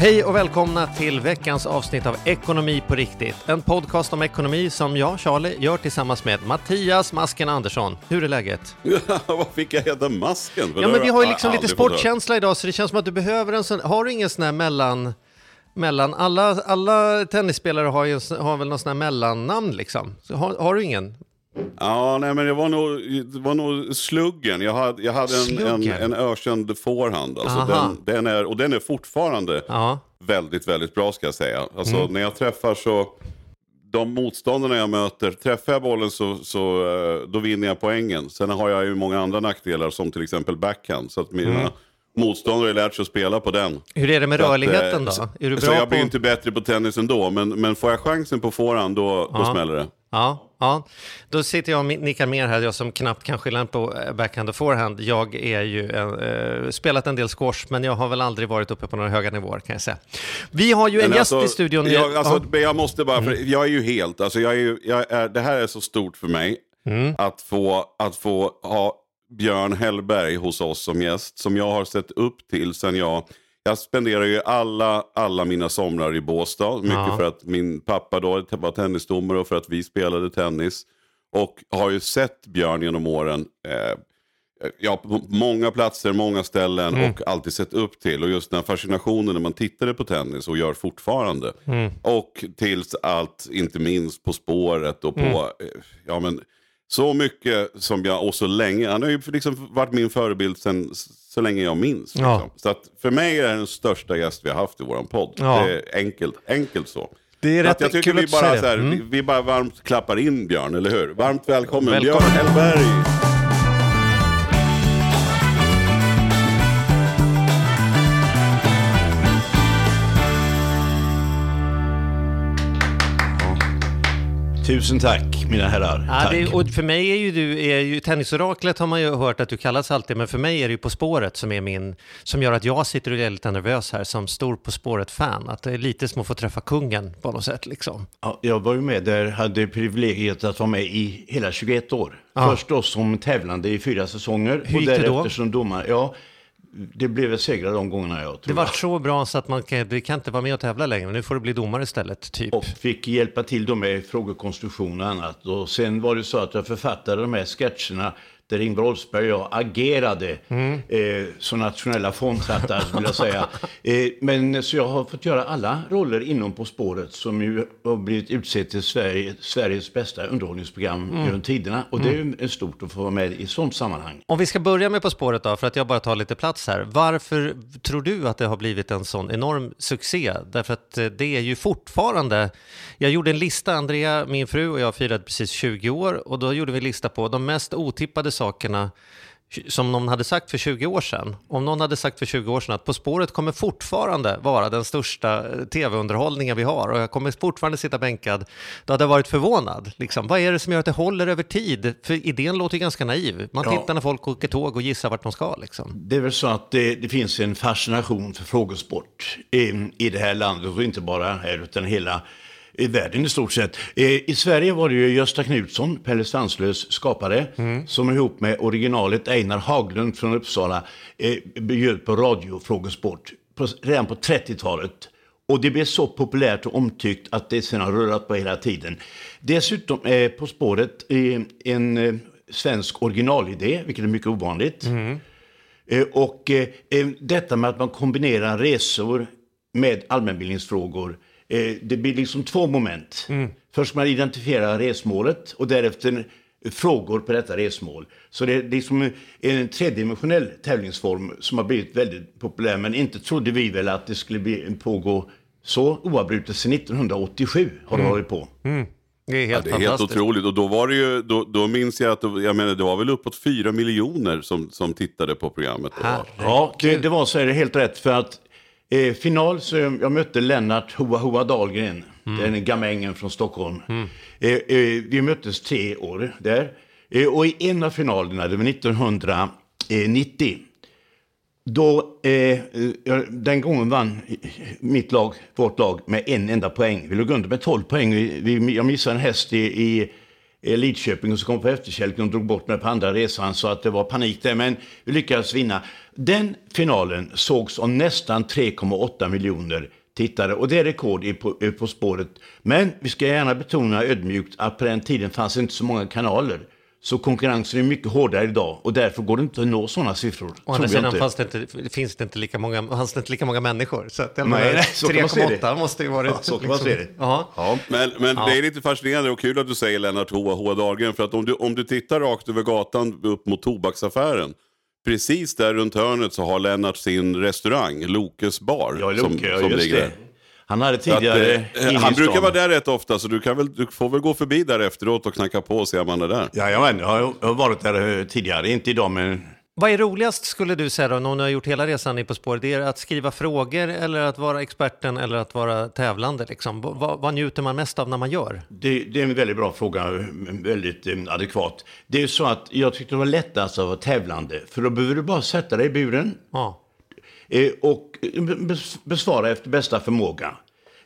Hej och välkomna till veckans avsnitt av Ekonomi på riktigt. En podcast om ekonomi som jag, Charlie, gör tillsammans med Mattias Masken Andersson. Hur är läget? Vad fick jag heta masken? För Ja, men vi har ju liksom lite sportkänsla idag så det känns som att du behöver en sån. Har du ingen sån här mellan... mellan alla, alla tennisspelare har, ju, har väl någon sån här mellannamn liksom. Så har, har du ingen? Ja, nej, men det var nog, det var nog sluggen. Jag hade, jag hade en, en, en ökänd forehand. Alltså Aha. den, den är, och den är fortfarande Ja. väldigt, väldigt bra ska jag säga. Alltså Mm. när jag träffar så, de motståndarna jag möter, träffar jag bollen så, så eh, då vinner jag poängen. Sen har jag ju många andra nackdelar som till exempel backhand. Så att mina Mm. motståndare lärt sig att spela på den. Hur är det med Så att, rörligheten eh, då? Är du så bra jag blir på... inte bättre på tennis ändå, men, men får jag chansen på forehand då, då smäller det. Ja, ja. Då sitter jag och nickar mer här, jag som knappt kan skilja på eh, backhand och forehand. Jag är ju eh, spelat en del squash, men jag har väl aldrig varit uppe på några höga nivåer kan jag säga. Vi har ju en Men gäst alltså, i studion. Jag, alltså, Ja. Mm. jag måste bara, för jag är ju helt, alltså jag är ju, jag är, det här är så stort för mig. Mm. Att, få, att få ha Björn Hellberg hos oss som gäst. Som jag har sett upp till sen jag, jag spenderar ju alla, alla mina somrar i Båstad. Mycket Ja. för att min pappa då var tennisdomare och för att vi spelade tennis. Och har ju sett Björn genom åren. Eh, Ja, på många platser, många ställen Mm. och alltid sett upp till. Och just den här fascinationen när man tittade på tennis och gör fortfarande. Mm. Och tills allt, inte minst På spåret och på, Mm. eh, ja men så mycket som jag, och så länge, han har ju liksom varit min förebild sen, så länge jag minns. Ja. Liksom. Så att för mig är det den största gäst vi har haft i våran podd. Ja. Det är enkelt, enkelt så. Det är Så rätt jag tycker kul vi att bara, så här, Mm. vi, vi bara varmt klappar in Björn, eller hur? Varmt välkommen, Välkommen. Björn Hellberg! Tusen tack mina herrar. Ja, tack. det, och för mig är ju du, är ju, tennisoraklet har man ju hört att du kallas alltid, men för mig är det ju På spåret som är min, som gör att jag sitter och är lite nervös här som stor På spåret-fan. Att det är lite som att få träffa kungen på något sätt liksom. Ja, jag var ju med där, hade privilegiet att vara med i hela 21 år. Ja. Först då som tävlande i fyra säsonger. Hur och gick det därefter då? som domare. Ja, det blev ett segrar de gångerna jag Det tror var jag. så bra så att man kan, du kan inte vara med och tävla längre, nu får du bli domare istället, typ. Och fick hjälpa till då med frågekonstruktion och annat. Och sen var det så att jag författade de här sketcherna där Ingvar Oldsberg och jag agerade Mm. eh, som nationella frontrattar, vill jag säga. Eh, men så jag har fått göra alla roller inom På spåret som ju har blivit utsett till Sverige, Sveriges bästa underhållningsprogram Mm. genom tiderna. Och det är ju stort att få vara med i sånt sammanhang. Om vi ska börja med På spåret då, för att jag bara tar lite plats här. Varför tror du att det har blivit en sån enorm succé? Därför att eh, det är ju fortfarande... Jag gjorde en lista, Andrea, min fru och jag firade precis 20 år och då gjorde vi en lista på de mest otippade sakerna som någon hade sagt för 20 år sedan. Om någon hade sagt för 20 år sedan att På spåret kommer fortfarande vara den största eh, tv-underhållningen vi har och jag kommer fortfarande sitta bänkad, då hade jag varit förvånad. Liksom. Vad är det som gör att det håller över tid? För idén låter ju ganska naiv. Man Ja. tittar när folk åker tåg och gissar vart de ska. Liksom. Det är väl så att det, det finns en fascination för frågesport i, i det här landet och inte bara här utan hela i världen i stort sett. Eh, I Sverige var det ju Gösta Knutsson, Pelle Svanslös skapare, som ihop med originalet Einar Haglund från Uppsala eh, bjöd på radiofrågesport på, redan på 30-talet. Och det blev så populärt och omtyckt att det sen har rullat på hela tiden. Dessutom är På spåret eh, en eh, svensk originalidé, vilket är mycket ovanligt. Mm. Och detta med att man kombinerar resor med allmänbildningsfrågor, eh, det blir liksom två moment. Först man identifierar resmålet och därefter frågor på detta resmål. Så det är liksom en tredimensionell tävlingsform som har blivit väldigt populär, men inte trodde vi väl att det skulle bli, pågå så oavbrutet sedan 1987 har det hållit på. Det är Ja, helt det är helt otroligt. Och då var det ju, då, då minns jag att det, jag menar, det var väl uppåt fyra miljoner som, som tittade på programmet. Då. Ja, det, det var så är det helt rätt. För att eh, final så jag, mötte Lennart Hoa Hoa Dahlgren, den gamängen från Stockholm. Eh, eh, vi möttes tre år där. Eh, och i en av finalerna, det var 1990, då, eh, den gången vann mitt lag, vårt lag, med en enda poäng. Vi låg under med 12 poäng. Vi, vi, jag missade en häst i, i Lidköping och så kom på efterkälken och drog bort mig på andra resan så att det var panik där. Men vi lyckades vinna. Den finalen sågs av nästan 3,8 miljoner tittare och det är rekord i på, på spåret. Men vi ska gärna betona ödmjukt att på den tiden fanns inte så många kanaler. Så konkurrensen är mycket hårdare idag och därför går det inte att nå sådana siffror. Å andra sidan fanns det inte, finns det inte lika många, fanns det inte lika många människor. Så att, nej, 3,8 måste ju varit... Ja, så kan man se det. Ja. ja. Men, men ja. det är lite fascinerande och kul att du säger Lennart Hoa, Hoa Dahlgren. För att om du, om du tittar rakt över gatan upp mot tobaksaffären. Precis där runt hörnet så har Lennart sin restaurang, Lokes bar. Ja, Loke, som, som ligger det. Han hade tidigare att, eh, Han brukar vara där rätt ofta så du, kan väl, du får väl gå förbi där efteråt och knacka på och se om han är där. Ja, jag har varit där eh, tidigare, inte idag men... Vad är roligast skulle du säga då, när du har gjort hela resan i På spåret? Det är att skriva frågor eller att vara experten eller att vara tävlande? Liksom. Vad, vad njuter man mest av när man gör? Det, det är en väldigt bra fråga, väldigt eh, adekvat. Det är så att jag tyckte det var lättast att vara tävlande, för då behöver du bara sätta dig i buren. Ja Eh, och besvara efter bästa förmåga.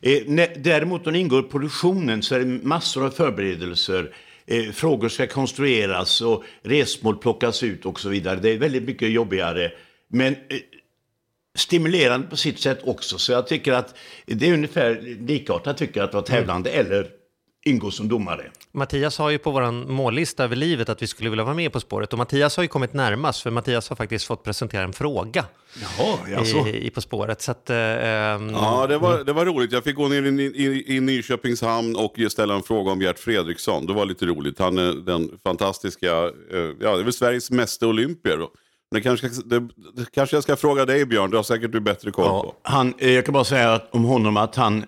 Eh, däremot om det ingår i produktionen så är det massor av förberedelser. Eh, frågor ska konstrueras och resmål plockas ut och så vidare. Det är väldigt mycket jobbigare. Men eh, stimulerande på sitt sätt också. Så jag tycker att det är ungefär likartat tycker jag att vara tävlande mm. eller ingå som domare. Mattias har ju på vår mållista över livet att vi skulle vilja vara med På spåret och Mattias har ju kommit närmast för Mattias har faktiskt fått presentera en fråga Jaha, alltså. i, i På spåret. Så att, äh, ja, det var, det var roligt. Jag fick gå ner i, i, i Nyköpings hamn och ställa en fråga om Gert Fredriksson. Det var lite roligt. Han är den fantastiska, eh, ja, det är väl Sveriges mesta olympier. Det kanske, det, det kanske jag ska fråga dig Björn, du har säkert du bättre koll ja, på. Han, eh, jag kan bara säga om honom att han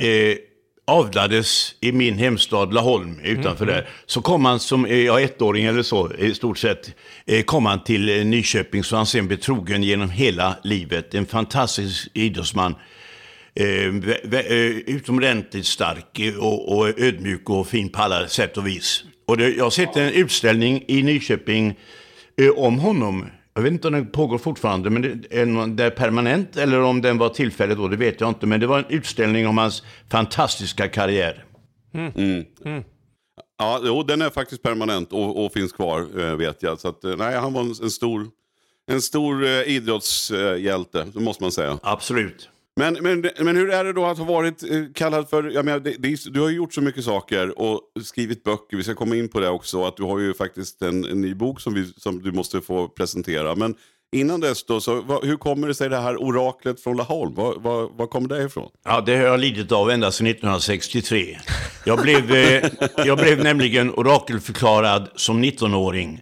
eh, avlades i min hemstad Laholm utanför mm. där. Så kom han som ja, ettåring eller så i stort sett. Eh, kom han till eh, Nyköping så han sen betrogen genom hela livet. En fantastisk idrottsman. Eh, utomordentligt stark och, och ödmjuk och fin på alla sätt och vis. Och det, jag har sett en utställning i Nyköping om honom jag vet inte om den pågår fortfarande, men det är, det är permanent eller om den var tillfällig då, det vet jag inte. Men det var en utställning om hans fantastiska karriär. Mm. Mm. Mm. Ja, jo, den är faktiskt permanent och, och finns kvar, eh, vet jag. Så att, eh, nej, han var en, en stor, en stor eh, idrottshjälte, det måste man säga. Absolut. Men, men, men hur är det då att ha varit eh, kallad för... Jag menar, det, det, du har ju gjort så mycket saker och skrivit böcker. Vi ska komma in på det också. Att du har ju faktiskt en, en ny bok som, vi, som du måste få presentera. Men innan dess då, så, vad, hur kommer det sig det här oraklet från Laholm? Vad, var, var kommer det ifrån? Ja, det har jag lidit av ända sedan 1963. Jag blev, eh, jag blev nämligen orakelförklarad som 19-åring.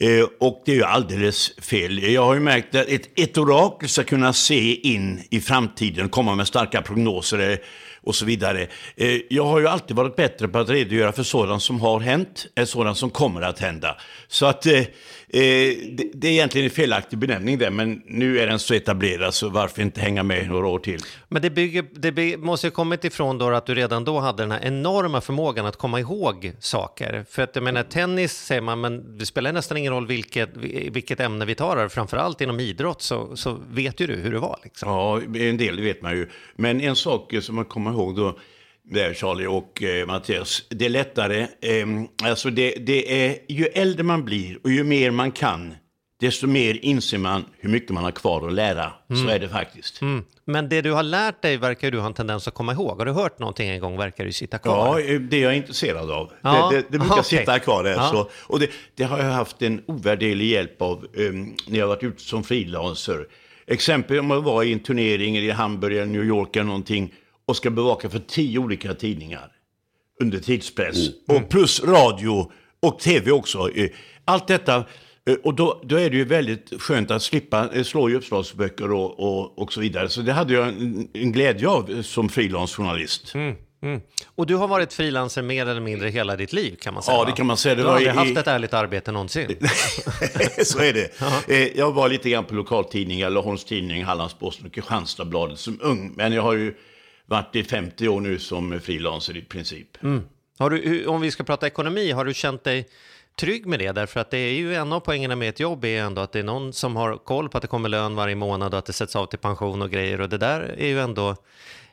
Eh, och det är ju alldeles fel. Jag har ju märkt att ett, ett orakel ska kunna se in i framtiden, komma med starka prognoser eh, och så vidare. Eh, jag har ju alltid varit bättre på att redogöra för sådant som har hänt än sådant som kommer att hända. Så att eh, eh det, är egentligen en felaktig benämning där, men nu är den så etablerad så varför inte hänga med några år till? Men det, bygger, det bygger, måste ju kommit ifrån då att du redan då hade den här enorma förmågan att komma ihåg saker. För att jag menar, tennis säger man, men det spelar nästan ingen roll vilket, vilket ämne vi tar här. Framförallt inom idrott så, så vet ju du hur det var. Liksom. Ja, en del vet man ju. Men en sak som man kommer ihåg då, där Charlie och eh, Mattias. Det är lättare, eh, alltså det, det är, ju äldre man blir och ju mer man kan, desto mer inser man hur mycket man har kvar att lära. Mm. Så är det faktiskt. Mm. Men det du har lärt dig verkar du ha en tendens att komma ihåg. Har du hört någonting en gång verkar du sitta kvar. Ja, det är jag intresserad av. Ja. Det, det, det brukar okay. sitta kvar där. Ja. Så, och det, det, har jag haft en ovärderlig hjälp av um, när jag har varit ute som frilanser. Exempel om jag var i en turnering i Hamburg eller New York eller någonting och ska bevaka för tio olika tidningar under tidspress. Mm. Och plus radio och tv också. Eh, allt detta. Eh, och då, då är det ju väldigt skönt att slippa eh, slå i uppslagsböcker och, och, och så vidare. Så det hade jag en, en glädje av som frilansjournalist. Mm. Mm. Och du har varit frilanser mer eller mindre hela ditt liv kan man säga? Ja, det kan man säga. Det du har aldrig i... haft ett ärligt arbete någonsin? så är det. jag var lite grann på lokaltidningar, Laholms Tidning, Hallandsposten och Kristianstadsbladet som ung. Men jag har ju varit i 50 år nu som frilanser i princip. Mm. Har du, om vi ska prata ekonomi, har du känt dig trygg med det? Därför att det är ju en av poängerna med ett jobb är ändå att det är någon som har koll på att det kommer lön varje månad och att det sätts av till pension och grejer och det där är ju ändå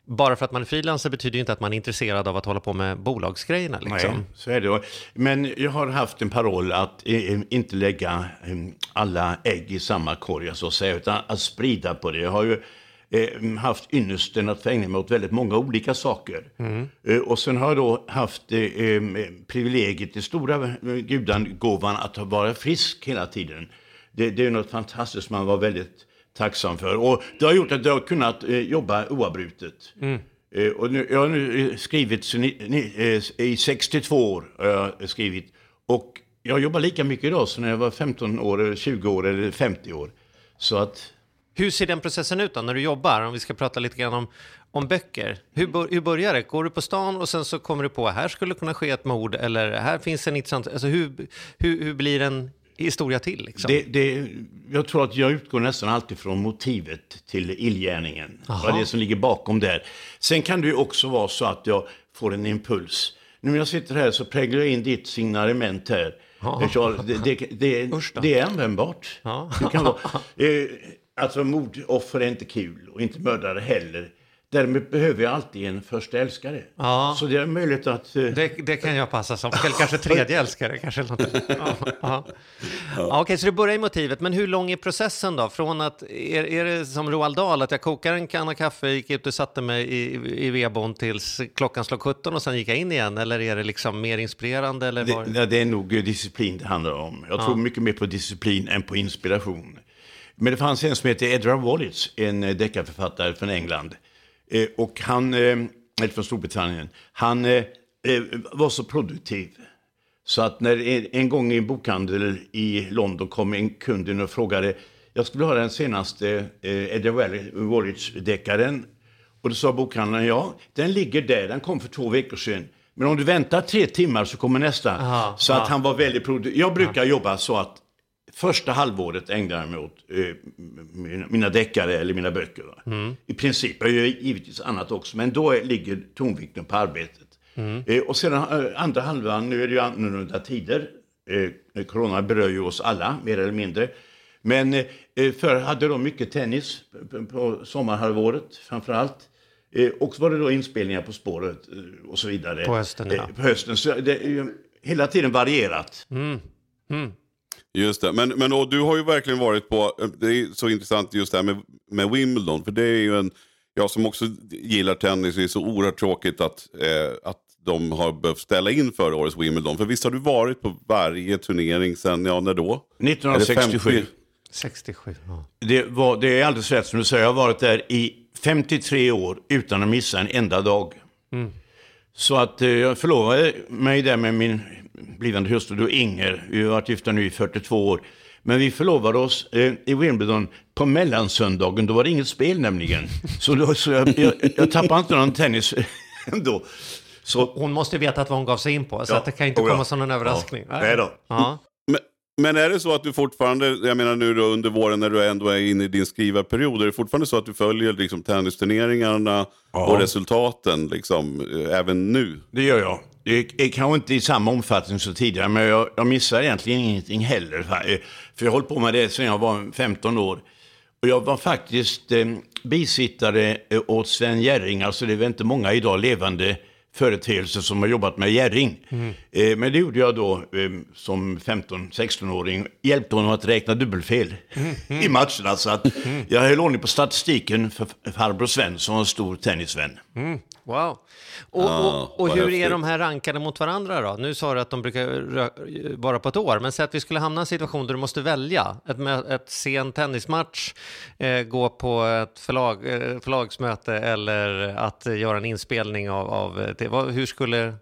bara för att man är frilansare betyder ju inte att man är intresserad av att hålla på med bolagsgrejerna. Liksom. Nej, så är det. Men jag har haft en paroll att eh, inte lägga eh, alla ägg i samma korg, så att säga, utan att sprida på det. Jag har ju eh, haft ynnesten att få ägna mig åt väldigt många olika saker. Mm. Eh, och sen har jag då haft eh, eh privilegiet, det stora gudagåvan att vara frisk hela tiden. Det, det är något fantastiskt man var väldigt tacksam för. Och det har gjort att jag har kunnat eh, jobba oavbrutet. Mm. Eh, och nu, jag har nu eh, skrivit så ni, ni, eh, i 62 år. Har jag skrivit. Och jag jobbar lika mycket idag som när jag var 15 år, 20 år eller 50 år. Så att... Hur ser den processen ut då, när du jobbar? Om vi ska prata lite grann om, om böcker. Hur, hur börjar det? Går du på stan och sen så kommer du på att här skulle kunna ske ett mord eller här finns en intressant... Alltså hur, hur, hur blir en historia till? Liksom? Det, det, jag tror att jag utgår nästan alltid från motivet till illgärningen. Vad det är som ligger bakom där. Sen kan det ju också vara så att jag får en impuls. Nu när jag sitter här så präglar jag in ditt signalement här. Det, det, det, det, är användbart. Det kan vara, eh, alltså mordoffer är inte kul och inte mördare heller. Därmed behöver jag alltid en första älskare. Ja. Så det är möjligt att... Uh... Det, det, kan jag passa som. Eller kanske tredje älskare. Kanske något. Ja, ja. ja. Okej, så det börjar i motivet. Men hur lång är processen då? Från att, är, är det som Roald Dahl, att jag kokar en kanna kaffe, gick ut och satte mig i, i vedboden tills klockan slog 17 och sen gick jag in igen? Eller är det liksom mer inspirerande? Eller var... det, det är nog disciplin det handlar om. Jag tror mycket mer på disciplin än på inspiration. Men det fanns en som heter Edward Wallace, en deckarförfattare från England Eh, och han, eh, eller från Storbritannien, han eh, var så produktiv. Så att när en gång i en bokhandel i London kom en kund in och frågade jag skulle ha den senaste eh, Edward Woolwich-deckaren. Och då sa bokhandlaren, ja, den ligger där, den kom för två veckor sedan. Men om du väntar tre timmar så kommer nästa. Aha, så aha. att han var väldigt produktiv. Jag brukar aha. jobba så att första halvåret ägnar jag mig åt eh, mina deckare eller mina böcker. Mm. I princip, jag gör givetvis annat också, men då ligger tonvikten på arbetet. Mm. Eh, och sedan eh, andra halvan, nu är det ju annorlunda tider. Eh, corona berör ju oss alla, mer eller mindre. Men eh, förr hade de mycket tennis på, sommarhalvåret framför allt. Eh, och så var det då inspelningar På spåret eh, och så vidare. På hösten, ja. på hösten. Så det är ju hela tiden varierat. Mm. Mm. Just det, men, men och du har ju verkligen varit på, det är så intressant just det här med, med Wimbledon, för det är ju en, jag som också gillar tennis, det är så oerhört tråkigt att, eh, att de har behövt ställa in förra årets Wimbledon. För visst har du varit på varje turnering sen, ja när då? 1967. 67, ja. det, var, det är alldeles rätt som du säger, jag har varit där i 53 år utan att missa en enda dag. Mm. Så att eh, jag förlovade mig där med min blivande hustru då Inger. Vi har varit gifta nu i 42 år. Men vi förlovade oss eh, i Wimbledon på mellansöndagen. Då var det inget spel nämligen. Så, då, så jag, jag, jag tappade inte någon tennis ändå. Så... Hon måste veta att vad hon gav sig in på, så ja. att det kan inte oh, komma som en överraskning. Ja. Nej då. Ja. Men, men är det så att du fortfarande, jag menar nu då under våren när du ändå är inne i din skrivarperiod, är det fortfarande så att du följer liksom tennisturneringarna ja. och resultaten liksom, eh, även nu? Det gör jag. Det är kanske inte i samma omfattning som tidigare, men jag, jag missar egentligen ingenting heller. För jag har hållit på med det sedan jag var 15 år. Och jag var faktiskt eh, bisittare eh, åt Sven Jerring, alltså det är väl inte många idag levande företeelser som har jobbat med Jerring. Mm. Eh, men det gjorde jag då eh, som 15-16-åring. Hjälpte honom att räkna dubbelfel mm. i matcherna. Så att mm. jag höll ordning på statistiken för farbror Sven som var en stor tennisvän. Mm. Wow. Och, och, och hur häftigt. är de här rankade mot varandra då? Nu sa du att de brukar vara på ett år, men säg att vi skulle hamna i en situation där du måste välja. Ett, ett sen tennismatch, eh, gå på ett förlag, eh, förlagsmöte eller att göra en inspelning av, av det. Hur skulle...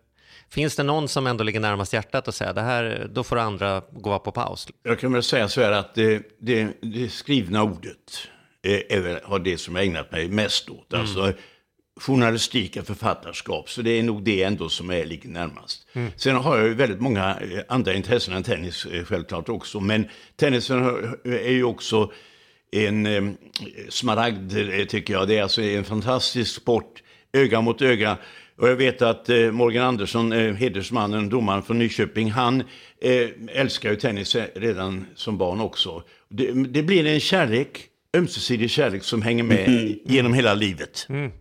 Finns det någon som ändå ligger närmast hjärtat och säga det här, då får andra gå på paus? Jag kan väl säga så här att det, det, det skrivna ordet är, är, har det som jag ägnat mig mest åt. Mm. Journalistik och författarskap. Så det är nog det ändå som är ligger närmast. Mm. Sen har jag ju väldigt många eh, andra intressen än tennis eh, självklart också. Men tennisen är ju också en eh, smaragd tycker jag. Det är alltså en fantastisk sport, öga mot öga. Och jag vet att eh, Morgan Andersson, eh, hedersmannen, domaren från Nyköping, han eh, älskar ju tennis redan som barn också. Det, det blir en kärlek, ömsesidig kärlek som hänger med mm. genom hela livet. Mm.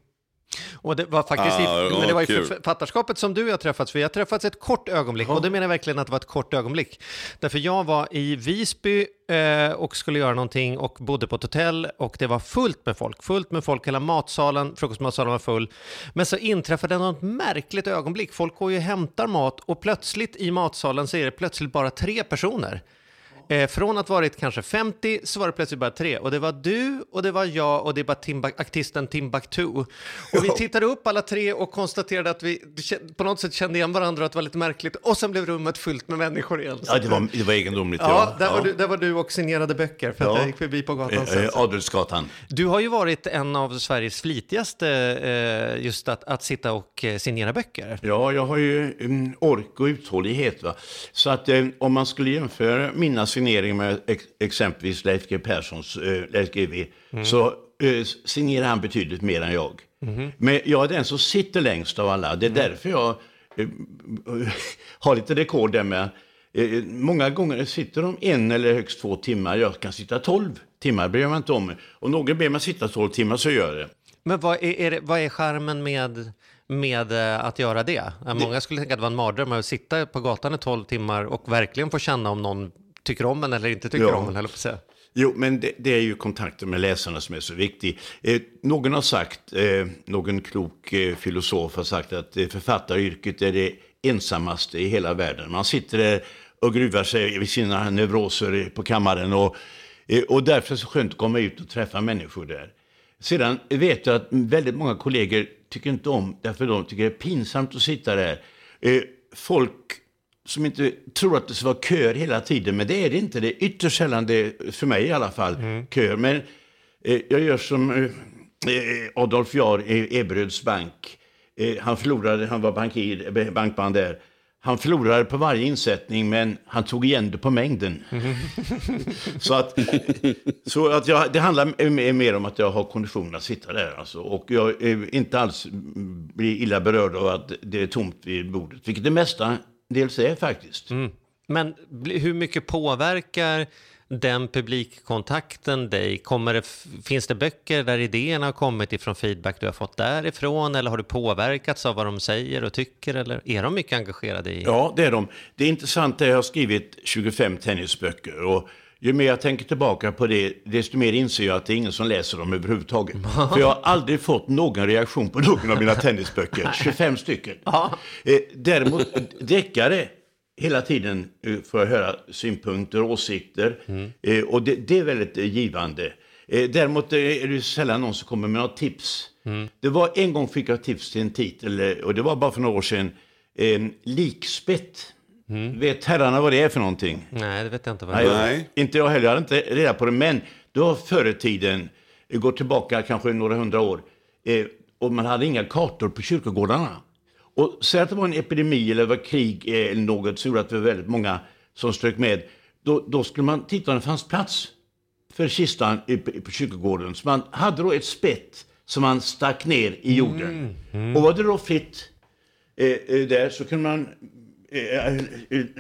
Och det var faktiskt Ah, i, men det var i författarskapet som du och jag träffats, vi har träffats ett kort ögonblick och det menar jag verkligen att det var ett kort ögonblick. Därför jag var i Visby eh, och skulle göra någonting och bodde på ett hotell och det var fullt med folk, fullt med folk, hela matsalen, frukostmatsalen var full. Men så inträffade något märkligt ögonblick, folk går ju och hämtar mat och plötsligt i matsalen så är det plötsligt bara tre personer. Eh, från att varit kanske 50 så var det plötsligt bara tre. Och det var du och det var jag och det var Timba- artisten Timbuktu. Och vi tittade upp alla tre och konstaterade att vi på något sätt kände igen varandra och att det var lite märkligt. Och sen blev rummet fyllt med människor igen. Ja, det var, det var egendomligt. Ja, där, Var du, där var du och signerade böcker för att Ja. jag gick förbi på gatan Eh, sen. eh, Adelsgatan. Du har ju varit en av Sveriges flitigaste eh, just att, att sitta och eh, signera böcker. Ja, jag har ju mm, ork och uthållighet. Va? Så att om man skulle jämföra mina signeringar med ex exempelvis Leif G Perssons eh, Leif GW så eh, signerar han betydligt mer än jag. Men jag är den som sitter längst av alla. Det är därför jag eh, har lite rekord där med. Eh, många gånger sitter de en eller högst två timmar. Jag kan sitta tolv timmar, bryr jag inte om. Och någon ber mig sitta tolv timmar så gör jag det. Men vad är, är det, vad är charmen med, med eh, att göra det? Många skulle tänka att det var en mardröm att sitta på gatan i 12 timmar och verkligen få känna om någon tycker om en eller inte tycker Ja. om en, höll jag på att säga. Jo, men det, det är ju kontakten med läsarna som är så viktig. Eh, någon har sagt, eh, någon klok eh, filosof har sagt att eh, författaryrket är det ensammaste i hela världen. Man sitter där och gruvar sig vid sina neuroser på kammaren och, eh, och därför är det så skönt att komma ut och träffa människor där. Sedan vet jag att väldigt många kollegor tycker inte om, därför de tycker det är pinsamt att sitta där. Eh, folk som inte tror att det ska vara köer hela tiden, men det är det inte. Det är ytterst sällan det, för mig i alla fall, köer. Men eh, jag gör som eh, eh, Adolf Jahr i Eberöds bank. Eh, han förlorade, han var bankir, eh, bankman där. Han förlorade på varje insättning, men han tog igen det på mängden. så att, så att jag, det handlar mer om att jag har kondition att sitta där. Alltså, och jag är inte alls mm, blir illa berörd av att det är tomt vid bordet, vilket det mesta dels är faktiskt. Men bli- hur mycket påverkar den publikkontakten dig? Kommer det, finns det böcker där idéerna har kommit ifrån feedback du har fått därifrån? Eller har du påverkats av vad de säger och tycker? Eller är de mycket engagerade i? Ja, det är de. Det är intressant jag har skrivit 25 tennisböcker. Och ju mer jag tänker tillbaka på det, desto mer inser jag att det är ingen som läser dem överhuvudtaget. För jag har aldrig fått någon reaktion på någon av mina tennisböcker. 25 stycken. Eh, däremot deckare, hela tiden eh, får jag höra synpunkter och åsikter. Eh, och det, det är väldigt eh, givande. Eh, däremot eh, är det sällan någon som kommer med något tips. Det var en gång fick jag tips till en titel, eh, och det var bara för några år sedan. Eh, likspett. Vet herrarna vad det är för någonting? Nej, det vet jag inte vad det är. Nej. Inte jag heller, jag hade inte reda på det. Men då förr i tiden, går tillbaka kanske några hundra år, eh, och man hade inga kartor på kyrkogårdarna. Och säg att det var en epidemi eller var krig eh, eller något som gjorde att det var väldigt många som strök med. Då, då skulle man titta om det fanns plats för kistan i- på kyrkogården. Så man hade då ett spett som man stack ner i jorden. Och var det då fritt eh, eh, där så kunde man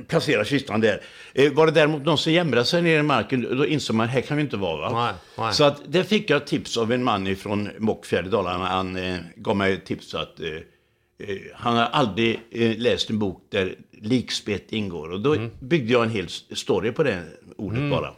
placera kistan där. Eh, var det däremot någon som jämrade sig ner i marken, då insåg man här kan vi inte vara. Va? Nej, nej. Så att där fick jag tips av en man från Mockfjärd i Dalarna. Han eh, gav mig tips att eh, eh, han har aldrig eh, läst en bok där likspett ingår. Och då byggde jag en hel story på det ordet bara.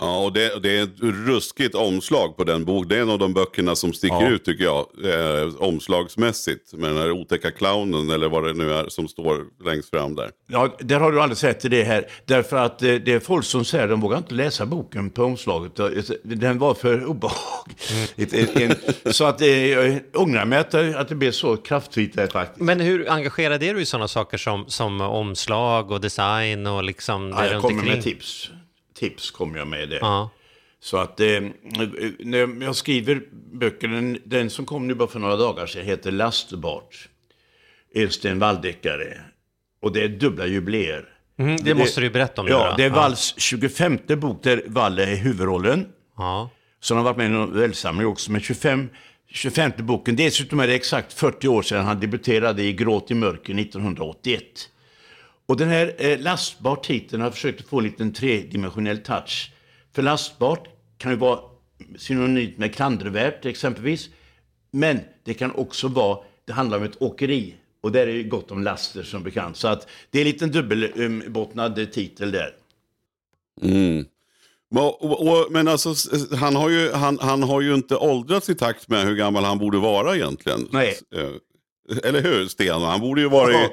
Ja, och det, det är ett ruskigt omslag på den boken. Det är en av de böckerna som sticker Ja. ut tycker jag. Eh, omslagsmässigt. Med den här otäcka clownen eller vad det nu är som står längst fram där. Ja, där har du alldeles rätt i det här. Därför att eh, det är folk som säger att de vågar inte läsa boken på omslaget. Eh, Den var för obehaglig. En- Så att eh, jag ångrar mig att, det- att det blev så kraftfullt där faktiskt. Men hur engagerad är du i sådana saker som, som omslag och design och liksom Ja, det jag runt kommer omkring? med tips. Tips kommer jag med det. Ja. Så att eh, när jag skriver böcker, den, den som kom nu bara för några dagar sedan heter Lastbart. Är Sten Wall-deckare. Och det är dubbla jubileer. Mhm, det måste du ju berätta om Ja, det är Walls 25 bok där Wall är huvudrollen. Ja. Så han har varit med i en novellsamling också. Men 25, 25 boken, dessutom är det exakt 40 år sedan han debuterade i Gråt i mörker 1981. Och den här eh, lastbart-titeln har försökt få en liten tredimensionell touch. För lastbart kan ju vara synonymt med klandervärt exempelvis. Men det kan också vara, det handlar om ett åkeri. Och där är det gott om laster som bekant. Så att det är en liten dubbelbottnad titel där. Mm. Men alltså, han har, ju, han, han har ju inte åldrats i takt med hur gammal han borde vara egentligen. Nej. Eh, eller hur Sten? Han borde ju vara Ja.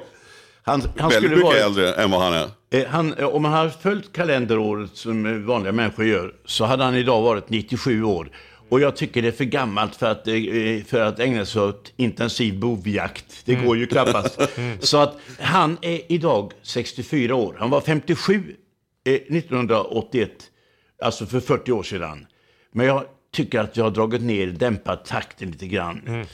Han, han väldigt mycket vara, äldre än vad han är. eh, han, eh, om han hade följt kalenderåret som vanliga människor gör så hade han idag varit 97 år. Och jag tycker det är för gammalt för att, eh, för att ägna sig åt intensiv bovjakt. Det går ju knappast. Så att han är idag 64 år. Han var 57 eh, 1981, alltså för 40 år sedan. Men jag tycker att jag har dragit ner, dämpat takten lite grann. Eh,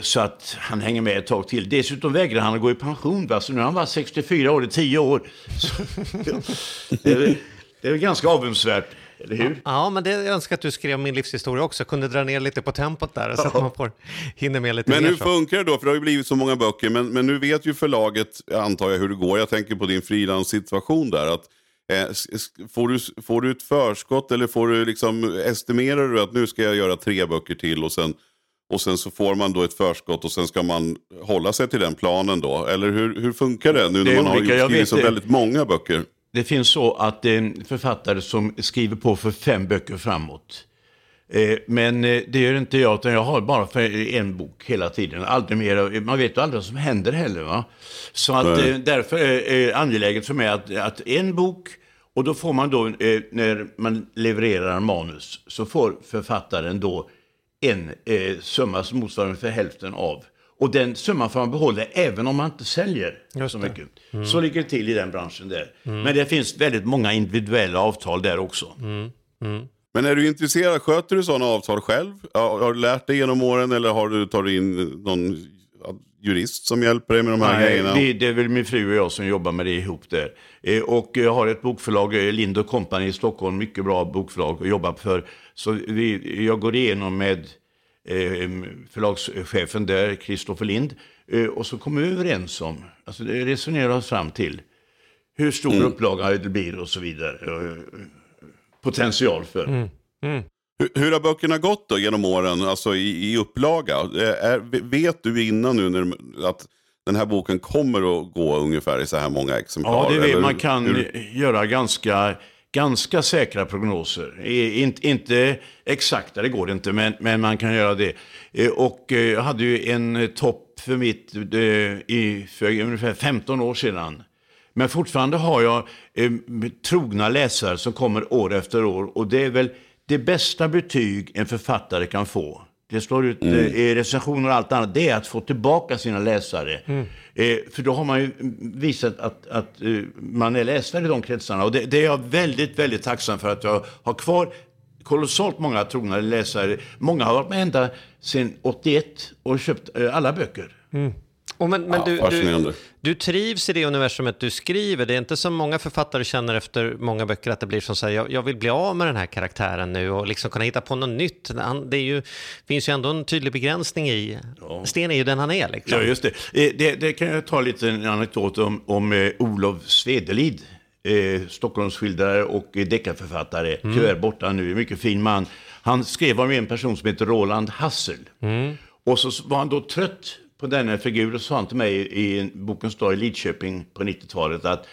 Så att han hänger med ett tag till. Dessutom vägrar han att gå i pension. Va? Så nu har han varit 64 år i 10 år. Så, det, är, väl- det är väl ganska avundsvärt, eller hur? Ja, men det jag önskar att du skrev min livshistoria också. Kunde dra ner lite på tempot där så att man får hinner med lite Men mer. hur så. funkar det då? För det har ju blivit så många böcker. Men, men nu vet ju förlaget, antar jag, hur det går. Jag tänker på din frilanssituation där. Att, eh, får, du, får du ett förskott eller får du liksom, estimerar du att nu ska jag göra tre böcker till och sen, och sen så får man då ett förskott och sen ska man hålla sig till den planen då? Eller hur, hur funkar det nu Det när är man har olika, jag skrivit så det. väldigt många böcker? Det finns så att det är en författare som skriver på för fem böcker framåt. Eh, Men eh, det gör inte jag, utan jag har bara för en bok hela tiden. Aldrig mer, man vet ju aldrig vad som händer heller. Va? Så att, Nej. eh, därför är det angeläget för mig att, att en bok, och då får man då, eh, när man levererar manus, så får författaren då en eh, summa som motsvarar ungefär hälften av. Och den summan får man behålla även om man inte säljer Just så det. mycket. Så ligger det till i den branschen där. Men det finns väldigt många individuella avtal där också. Men är du intresserad, sköter du sådana avtal själv? Har du lärt dig genom åren eller har du tagit in någon jurist som hjälper dig med de här Nej, grejerna? det, det är väl min fru och jag som jobbar med det ihop där. Eh, och jag har ett bokförlag, eh, Lind Company i Stockholm, mycket bra bokförlag att jobba för. Så vi, jag går igenom med eh, förlagschefen där, Kristoffer Lind, eh, och så kommer vi överens om, alltså det resonerar oss fram till hur stor Mm. upplaga det blir och så vidare. Eh, potential för. Mm. Hur, hur har böckerna gått då genom åren, alltså i, i upplaga? Eh, Är, vet du innan nu när, att den här boken kommer att gå ungefär i så här många exemplar? Ja, det vet, man kan hur- göra ganska, ganska säkra prognoser. Inte, inte exakta, det går inte, men, men man kan göra det. Eh, Och eh, jag hade ju en topp för mitt i, för ungefär 15 år sedan. Men fortfarande har jag eh, trogna läsare som kommer år efter år. Och det är väl det bästa betyg en författare kan få. Det slår ut Mm. eh, i recensioner och allt annat. Det är att få tillbaka sina läsare. Eh, för då har man ju visat att, att eh, man är läsare i de kretsarna. Och det, det är jag väldigt, väldigt tacksam för att jag har kvar kolossalt många trogna läsare. Många har varit med ända sedan 81 och köpt eh, alla böcker. Och men, men Ja, du, du, trivs i det universumet du skriver. Det är inte som många författare känner efter många böcker att det blir som så här, jag, jag vill bli av med den här karaktären nu och liksom kunna hitta på något nytt. Han, det ju, finns ju ändå en tydlig begränsning i... Sten är ju den han är liksom. Ja, just det. Eh, det. Det kan jag ta lite en anekdot om, om eh, Olof Svedelid. Eh, Stockholmsskildrare och deckarförfattare. Tyvärr borta nu, mycket fin man. Han skrev om en person som heter Roland Hassel. Och så var han då trött på denna figur och sa han till mig i en Bokens dag i Lidköping på 90-talet att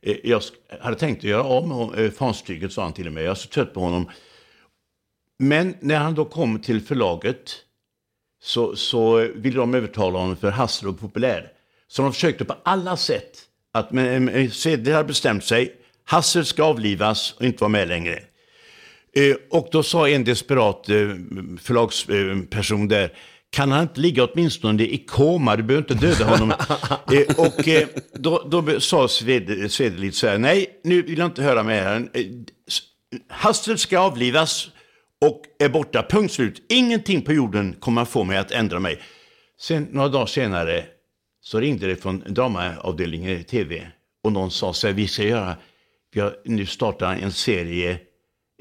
eh, jag hade tänkt att göra av med eh, Fanstyget, sa han till mig. Jag är så trött på honom. Men när han då kom till förlaget så, så ville de övertala honom för Hassel och populär. Så de försökte på alla sätt att, men men Cedel hade bestämt sig, Hassel ska avlivas och inte vara med längre. Eh, och då sa en desperat eh, förlagsperson där, kan han inte ligga åtminstone i koma, du behöver inte döda honom. eh, och eh, då, då sa Sved- Svedelid så här, nej, nu vill jag inte höra mer. här. Eh, Hassel ska avlivas och är borta, punkt slut. Ingenting på jorden kommer att få mig att ändra mig. Sen några dagar senare så ringde det från dramaavdelningen i tv och någon sa så här, vi ska göra, vi har nu startat en serie,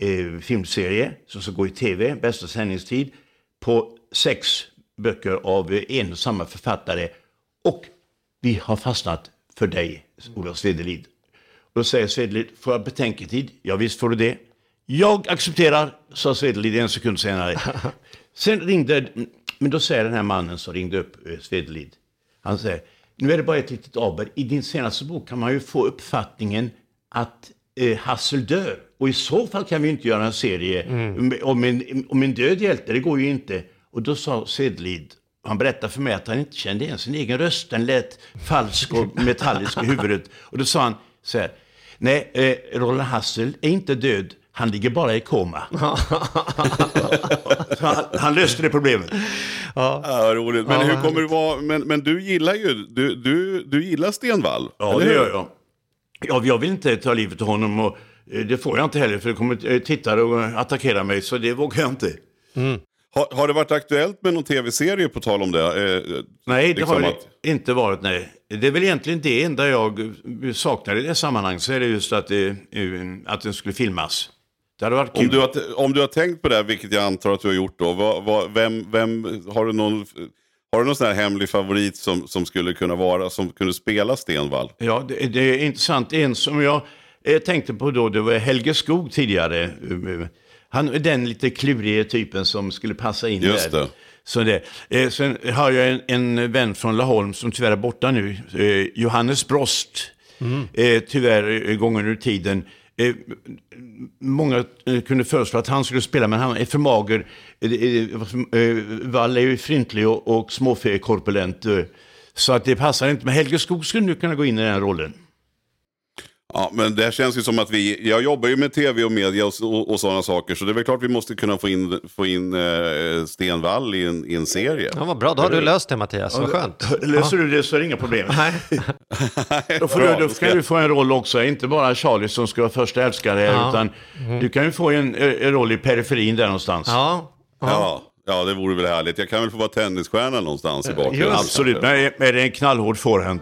eh, filmserie som ska gå i tv, bästa sändningstid, på sex böcker av en och samma författare. Och vi har fastnat för dig, Olof Svedelid. Och då säger Svedelid, får jag betänketid? Ja, visst får du det. Jag accepterar, sa Svedelid en sekund senare. Sen ringde Men då säger den här mannen som ringde upp eh, Svedelid, han säger, nu är det bara ett litet aber. I din senaste bok kan man ju få uppfattningen att eh, Hassel dör. Och i så fall kan vi inte göra en serie mm. om, en, om en död hjälte, det går ju inte. Och då sa Sedlid, han berättade för mig att han inte kände igen sin egen röst. Den lät falsk och metallisk i huvudet. Och då sa han så här, nej, eh, Roland Hassel är inte död, han ligger bara i koma. han, han, löste det problemet. Ja, ja roligt. Men ja, hur kommer det vara? Men, men du gillar ju, du, du, du gillar Stenvall? Ja, det gör jag. Ja, jag vill inte ta livet av honom och eh, det får jag inte heller för det kommer eh, tittare och attackera mig så det vågar jag inte. Mm. Har, har, det varit aktuellt med någon tv-serie på tal om det? Eh, nej, det liksom har det att... inte varit. Nej. Det är väl egentligen det enda jag saknar i det sammanhanget. Så är det just att, det, att den skulle filmas. Det hade varit kul. Om du, har, om du har tänkt på det, vilket jag antar att du har gjort då. Vad, vad, vem, vem, har du någon, har du någon sån här hemlig favorit som, som skulle kunna vara, som kunde spela Stenvall? Ja, det, det är intressant. En som jag eh, tänkte på då, det var Helge Skog tidigare. Han är den lite kluriga typen som skulle passa in Just där. Det. Så det. Eh, sen har jag en, en vän från Laholm som tyvärr är borta nu, eh, Johannes Brost. Mm. Eh, tyvärr gången ur tiden. Eh, många eh, kunde föreslå att han skulle spela, men han är för mager. Eh, Wall är ju fryntlig och, och småfekorpulent. Så att det passar inte. Men Helge Skog skulle nu kunna gå in i den rollen. Ja, men det känns ju som att vi, jag jobbar ju med tv och media och, och, och sådana saker. Så det är väl klart vi måste kunna få in, få in eh, Sten Wall i en, i en serie. Ja, vad bra, då har du löst det Mattias, vad skönt. Löser du det så är det inga problem. Nej. då, får du, då kan du få en roll också, inte bara Charlie som ska vara första älskare, ja. utan mm. du kan ju få en, en roll i periferin där någonstans. Ja. ja. Ja, det vore väl härligt. Jag kan väl få vara tennisstjärna någonstans i bakgrunden. Absolut, med, med en knallhård forehand.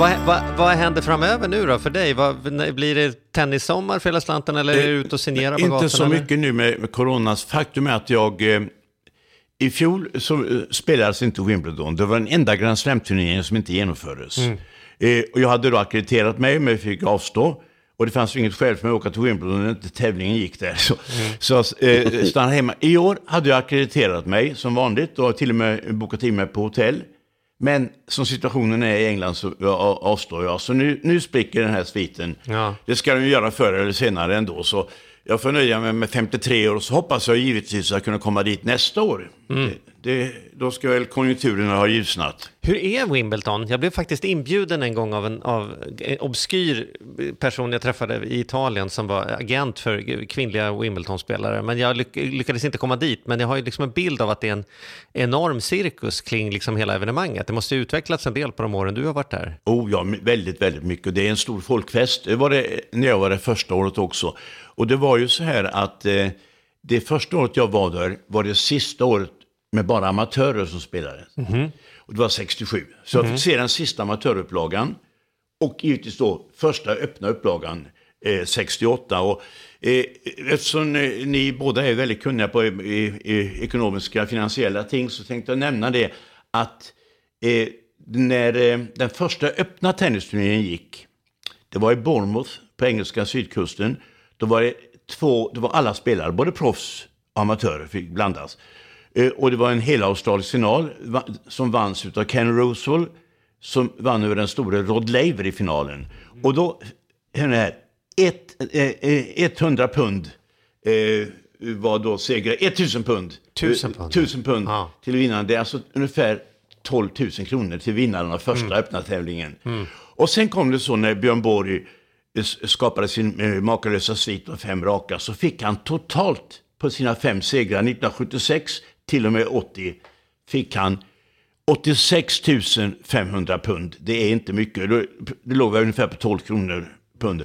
Vad, vad, vad händer framöver nu då för dig? Vad, blir det tennissommar för hela slanten eller är du ute och signerar på Inte gatorna? så mycket nu med, med coronas. Faktum är att jag eh, i fjol så eh, spelades inte Wimbledon. Det var den enda Grand Slam-turneringen som inte genomfördes. Mm. Eh, och jag hade då akkrediterat mig men fick avstå. Och det fanns inget skäl för mig att åka till Wimbledon när inte tävlingen gick där. Så, mm. så eh, stannade hemma. I år hade jag akkrediterat mig som vanligt och till och med bokat in mig på hotell. Men som situationen är i England så avstår jag. Så nu, nu spricker den här sviten. Ja. Det ska den ju göra förr eller senare ändå. Så jag får nöja mig med 53 år så hoppas jag givetvis att kunna komma dit nästa år. Mm. Det, då ska väl konjunkturerna ha ljusnat. Hur är Wimbledon? Jag blev faktiskt inbjuden en gång av en, av en obskyr person jag träffade i Italien som var agent för kvinnliga Wimbledon-spelare. Men jag lyck lyckades inte komma dit. Men jag har ju liksom en bild av att det är en enorm cirkus kring liksom hela evenemanget. Det måste ha utvecklats en del på de åren du har varit där. Oh ja, väldigt, väldigt mycket. Det är en stor folkfest. Det var det när jag var det första året också. Och det var ju så här att eh, det första året jag var där var det sista året med bara amatörer som spelade. Och det var 67. Så jag fick se den sista amatörupplagan. Och givetvis då första öppna upplagan eh, 68. Och, eh, eftersom eh, ni båda är väldigt kunniga på i ekonomiska finansiella ting så tänkte jag nämna det att eh, när eh, den första öppna tennisturneringen gick, det var i Bournemouth på engelska sydkusten, då var det två, det var alla spelare, både proffs och amatörer fick blandas. Eh, och det var en hela australisk final som vanns av Ken Rosewell som vann över den store Rod Laver i finalen. Och då, hörni här, ett, eh, eh, 100 pund eh, var då seger, 1000 pund. Tusen pund. 1000 pund Ja. till vinnaren. Det är alltså ungefär 12 000 kronor till vinnaren av första öppna tävlingen. Och sen kom det så när Björn Borg skapade sin makalösa svit av fem raka så fick han totalt på sina fem segrar 1976 till och med 80 fick han 86 500 pund. Det är inte mycket. Det- låg ungefär på 12 kronor pund.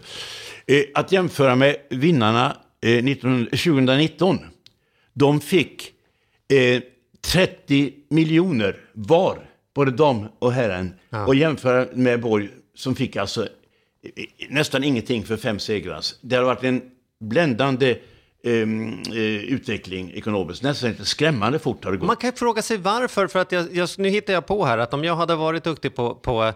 Eh, Att jämföra med vinnarna eh, 19, 2019. De fick eh, 30 miljoner var, både dam och herren. Och jämföra med Borg som fick alltså eh, nästan ingenting för fem segrar. Det har varit en bländande eh, utveckling ekonomiskt. Nästan lite skrämmande fort har det gått. Man kan fråga sig varför, för att jag, jag, nu hittar jag på här att om jag hade varit duktig på, på,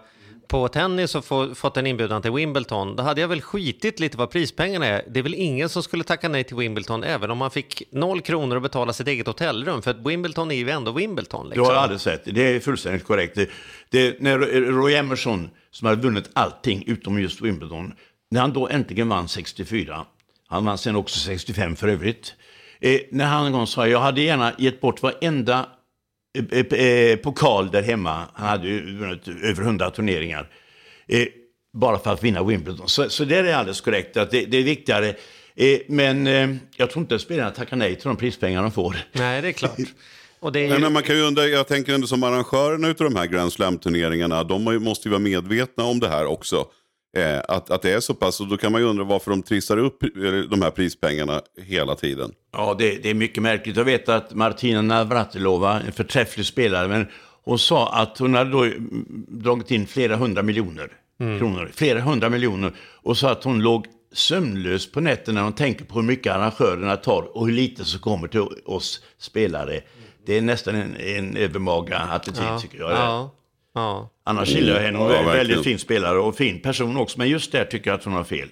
på tennis och få, fått en inbjudan till Wimbledon, då hade jag väl skitit lite vad prispengarna är. Det är väl ingen som skulle tacka nej till Wimbledon, även om man fick noll kronor att betala sitt eget hotellrum, för att Wimbledon är ju ändå Wimbledon. Du Liksom. har alldeles rätt. Det är fullständigt korrekt. Det, det, när Roy Emerson, som hade vunnit allting utom just Wimbledon, när han då äntligen vann 64, han vann sen också 65 för övrigt, eh, när han en gång sa jag hade gärna gett bort varenda eh, eh, eh, pokal där hemma, han hade ju vunnit över 100 turneringar, eh, bara för att vinna Wimbledon. Så, så det är alldeles korrekt, att det, det är viktigare. Eh, men eh, jag tror inte att spelarna tackar nej till de prispengar de får. Nej, det är klart. Och det är ju... Nej, men man kan ju undra, jag tänker ändå som arrangörerna av de här Grand Slam-turneringarna, de måste ju vara medvetna om det här också. Eh, att, att det är så pass, och då kan man ju undra varför de trissar upp eh, de här prispengarna hela tiden. Ja, det, det är mycket märkligt. Jag vet att Martina Navratilova, en förträfflig spelare, men hon sa att hon hade då mm, dragit in flera hundra miljoner kronor. Flera hundra miljoner. Och sa att hon låg sömnlös på nätterna när hon tänker på hur mycket arrangörerna tar och hur lite som kommer till oss spelare. Det är nästan en, en övermaga attityd tycker jag. Ja, ja. Annars gillar jag henne. Hon är Ja, en väldigt fin spelare och fin person också. Men just där tycker jag att hon har fel.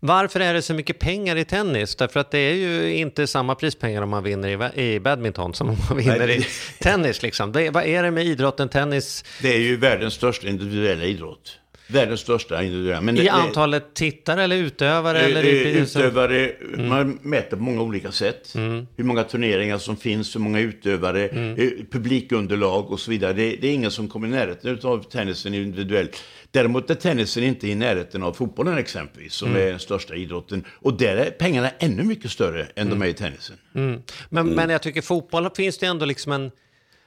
Varför är det så mycket pengar i tennis? Därför att det är ju inte samma prispengar om man vinner i, badminton som om man vinner Nej, i tennis. Liksom. Det, är- vad är det med idrotten tennis Det är ju världens största individuella idrott. Världens största individuella. Men i det- antalet tittare eller utövare? eller Eh, i, eh, Utövare, man mäter på många olika sätt. Hur många turneringar som finns, hur många utövare, eh, publikunderlag och så vidare. Det, det är ingen som kommer i närheten av tennisen individuellt. Däremot är tennisen inte i närheten av fotbollen exempelvis, som är den största idrotten. Och där är pengarna ännu mycket större än de är i tennisen. Men, men jag tycker fotboll finns det ändå liksom en...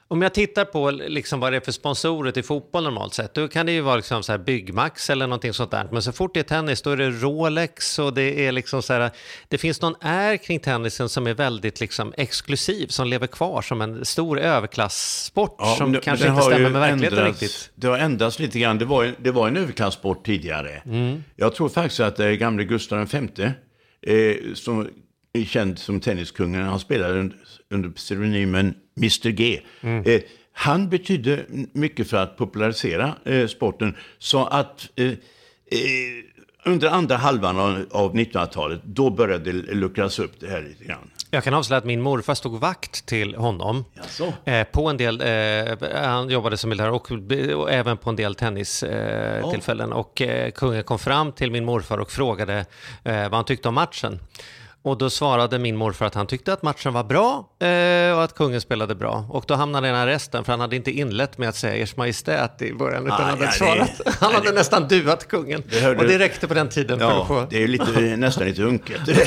Om jag tittar på liksom vad det är för sponsorer till fotboll normalt sett, då kan det ju vara liksom så här Byggmax eller någonting sånt där. Men så fort det är tennis, då är det Rolex och det är liksom så här... Det finns någon är kring tennisen som är väldigt liksom exklusiv, som lever kvar som en stor överklasssport som men kanske inte stämmer med verkligheten ändrats- riktigt. Det har ändrats lite grann. Det var, det var en överklassport tidigare. Mm. Jag tror faktiskt att eh, gamle Gustav V, eh, som är känd som tenniskungen, han spelade under, under pseudonymen Mr G. Mm. Eh, han betydde mycket för att popularisera eh, sporten. Så att eh, eh, under andra halvan av, av 1900-talet, då började det luckras upp det här lite grann. Jag kan avslöja att min morfar stod vakt till honom. Eh, på en del, eh, han jobbade som militär och, och även på en del tennistillfällen. Eh, tillfällen. Och eh, kungen kom fram till min morfar och frågade eh, vad han tyckte om matchen. Och då svarade min morfar att han tyckte att matchen var bra eh, och att kungen spelade bra. Och då hamnade han i arresten för han hade inte inlett med att säga Ers Majestät i början utan Ah, hade ja, det- svarat. Han hade nästan duat kungen. Det och det räckte på den tiden för att Ja, få... det är lite, nästan lite unket.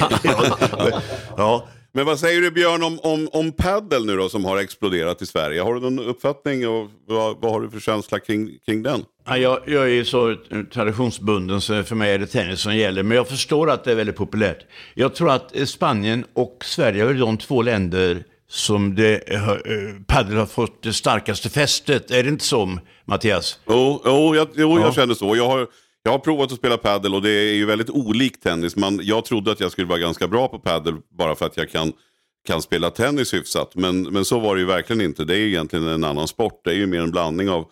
ja, Men vad säger du Björn om, om, om paddel nu då som har exploderat i Sverige? Har du någon uppfattning och vad, vad har du för känsla kring, kring den? Ja, jag, jag är ju så traditionsbunden så för mig är det tennis som gäller. Men jag förstår att det är väldigt populärt. Jag tror att Spanien och Sverige är de två länder som det, eh, padel har fått det starkaste fästet. Är det inte så Mattias? Jo, jo, jag, jo jag känner så. Jag har, jag har provat att spela padel och det är ju väldigt olikt tennis. Man, jag trodde att jag skulle vara ganska bra på padel bara för att jag kan, kan spela tennis hyfsat. Men, men så var det ju verkligen inte. Det är egentligen en annan sport. Det är ju mer en blandning av,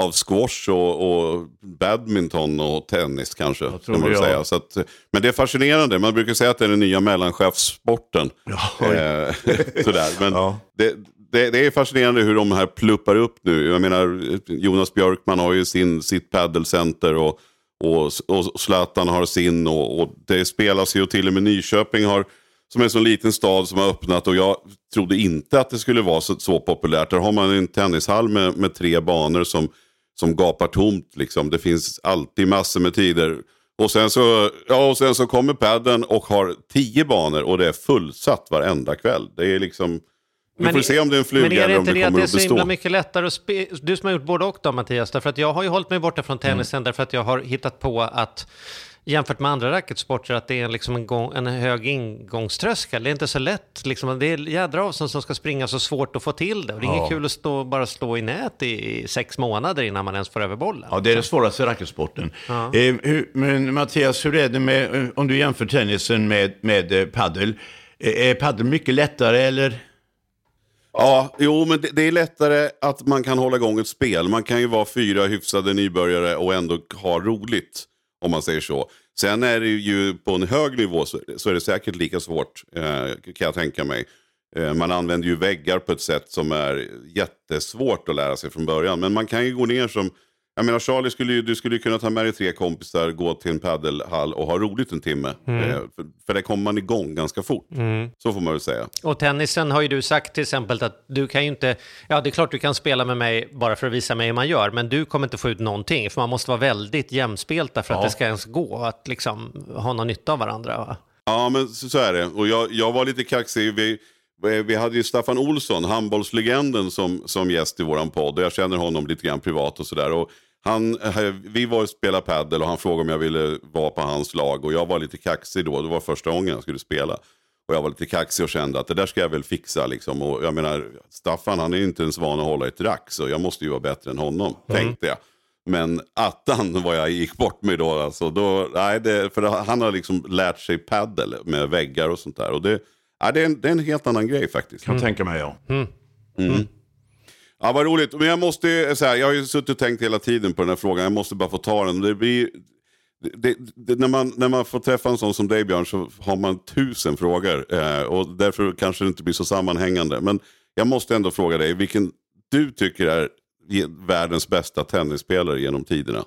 av squash och, och badminton och tennis kanske. Jag tror man säga. Så att, men det är fascinerande. Man brukar säga att det är den nya mellanchefssporten. Ja. Eh, sådär. Men Ja. det, det, det är fascinerande hur de här pluppar upp nu. Jag menar, Jonas Björkman har ju sin, sitt paddelcenter och, och, och Zlatan har sin. Och, och det spelas ju och till och med Nyköping har, som är en sån liten stad som har öppnat. Och jag trodde inte att det skulle vara så, så populärt. Där har man en tennishall med, med tre banor som, som gapar tomt. Liksom. Det finns alltid massor med tider. Och sen så, ja, och sen så kommer padden och har tio banor och det är fullsatt varenda kväll. Det är liksom... Vi Men får är- se om det är en fluga Men är det eller om inte det det att kommer det är att så himla bestå. mycket lättare att spela? Du som har gjort både och då Mattias, därför att jag har ju hållit mig borta från tennisen därför att jag har hittat på att jämfört med andra racketsporter att det är liksom en, gång, en hög ingångströskel. Det är inte så lätt, liksom, det är jädra avstånd som ska springa så svårt att få till det. Och det är inget kul att stå, bara slå i nät i, i sex månader innan man ens får över bollen. Ja, det är den svåraste racketsporten. Eh, hur, men Mattias, hur är det med, eh, om du jämför tennisen med, med eh, paddel? Eh, är paddel mycket lättare eller? Ja, jo, men det, det är lättare att man kan hålla igång ett spel. Man kan ju vara fyra hyfsade nybörjare och ändå ha roligt, om man säger så. Sen är det ju på en hög nivå så, så är det säkert lika svårt, eh, kan jag tänka mig. Eh, man använder ju väggar på ett sätt som är jättesvårt att lära sig från början. Men man kan ju gå ner som, jag menar Charlie, skulle ju, du skulle ju kunna ta med dig tre kompisar, gå till en paddelhall och ha roligt en timme. Eh, för, för det kommer man igång ganska fort. Så får man väl säga. Och tennisen har ju du sagt till exempel att du kan ju inte, ja det är klart du kan spela med mig bara för att visa mig hur man gör, men du kommer inte få ut någonting, för man måste vara väldigt jämspelta för att det ska ens gå att liksom ha någon nytta av varandra. Va? Ja, men så, så är det. Och jag, jag var lite kaxig. Vi, vi hade ju Staffan Olsson, handbollslegenden, som, som gäst i våran podd. Och jag känner honom lite grann privat och sådär. Han, eh, vi var och spelade padel och han frågade om jag ville vara på hans lag. Och jag var lite kaxig då. Det var första gången jag skulle spela. Och jag var lite kaxig och kände att det där ska jag väl fixa. Liksom. Och jag menar, Staffan han är ju inte ens van att hålla ett rack. Så jag måste ju vara bättre än honom, tänkte jag. Men attan vad jag gick bort mig då. Alltså, då nej, det, för han har liksom lärt sig paddel med väggar och sånt där. Och det, ja, det, är en, det är en helt annan grej faktiskt. Kan tänka mig, ja. Ja, vad roligt. Men jag måste så här, jag har ju suttit och tänkt hela tiden på den här frågan. Jag måste bara få ta den. Det blir, det, det, när, man, när man får träffa en sån som dig Björn så har man tusen frågor. Eh, och därför kanske det inte blir så sammanhängande. Men jag måste ändå fråga dig, vilken du tycker är världens bästa tennisspelare genom tiderna?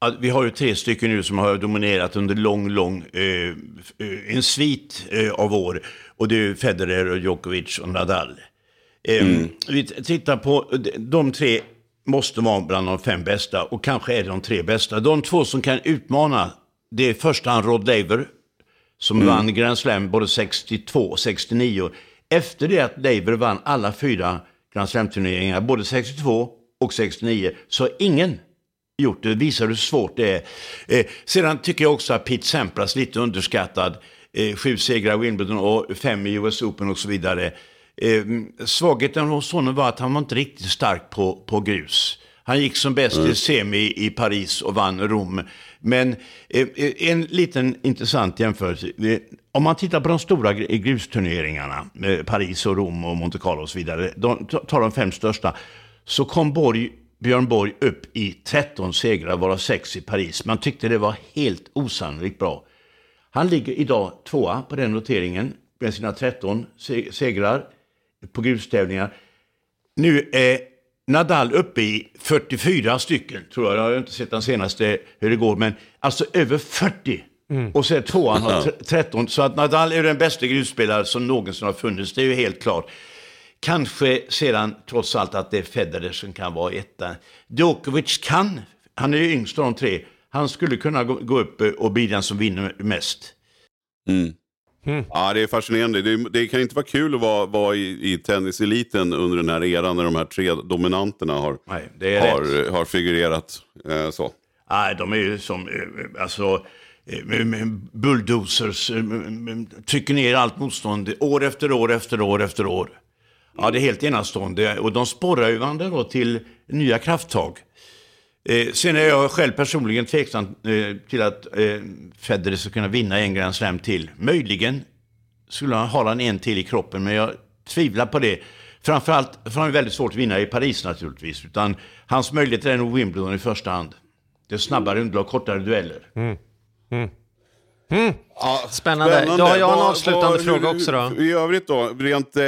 Ja, Vi har ju tre stycken nu som har dominerat under lång, lång, eh, eh en svit eh, av år. Och det är Federer, och Djokovic och Nadal. Eh, Vi t- tittar på, de- tre måste vara bland de fem bästa och kanske är de tre bästa. De två som kan utmana, det är i första hand Rod Laver, som vann Grand Slam både 62 och 69. Efter det att Laver vann alla fyra Grand Slam-turneringar, både 62 och 69, så har ingen gjort det. visar hur svårt det är. Eh, sedan tycker jag också att Pete Sampras lite underskattad. Eh, sju segrar i Wimbledon och fem i US Open och så vidare. Eh, svagheten hos honom var att han var inte riktigt stark på, på grus. Han gick som bäst i semi i Paris och vann Rom. Men eh, eh, en liten intressant jämförelse. Eh, Om man tittar på de stora gr- grusturneringarna, eh, Paris och Rom och Monte Carlo och så vidare, de, tar de fem största, så kom Borg, Björn Borg upp i 13 segrar, varav 6 i Paris. Man tyckte det var helt osannolikt bra. Han ligger idag tvåa på den noteringen med sina 13 se- segrar på grustävlingar. Nu är Nadal uppe i 44 stycken, tror jag. Jag har inte sett den senaste hur det går, men alltså över 40. Och så är tvåan har tre- 13. Så att Nadal är den bästa grusspelare som någonsin har funnits, det är ju helt klart. Kanske sedan trots allt att det är Federer som kan vara etta. Djokovic kan, han är ju yngst av de tre, han skulle kunna gå, gå upp och bli den som vinner mest. Mm. Ja, det är fascinerande. Det, det, kan inte vara kul att vara, vara i, i tenniseliten under den här eran när de här tre dominanterna har, Nej, har, har figurerat. Eh, så. Nej, de är ju som, eh, alltså, eh, bulldozers, eh, med- trycker ner allt motstånd år efter år efter år efter år. Ja, det är helt enastående och de sporrar ju varandra då till nya krafttag. Eh, sen är jag själv personligen tveksam eh, till att eh, Federer ska kunna vinna en Grand Slam till. Möjligen skulle han ha han en till i kroppen, men jag tvivlar på det. Framförallt för han är väldigt svårt att vinna i Paris naturligtvis. Utan hans möjligheter är nog Wimbledon i första hand. Det är snabbare underlag, kortare dueller. Mm. Mm. Spännande. Då har jag en avslutande vad- fråga hur- också då. I övrigt då, rent eh,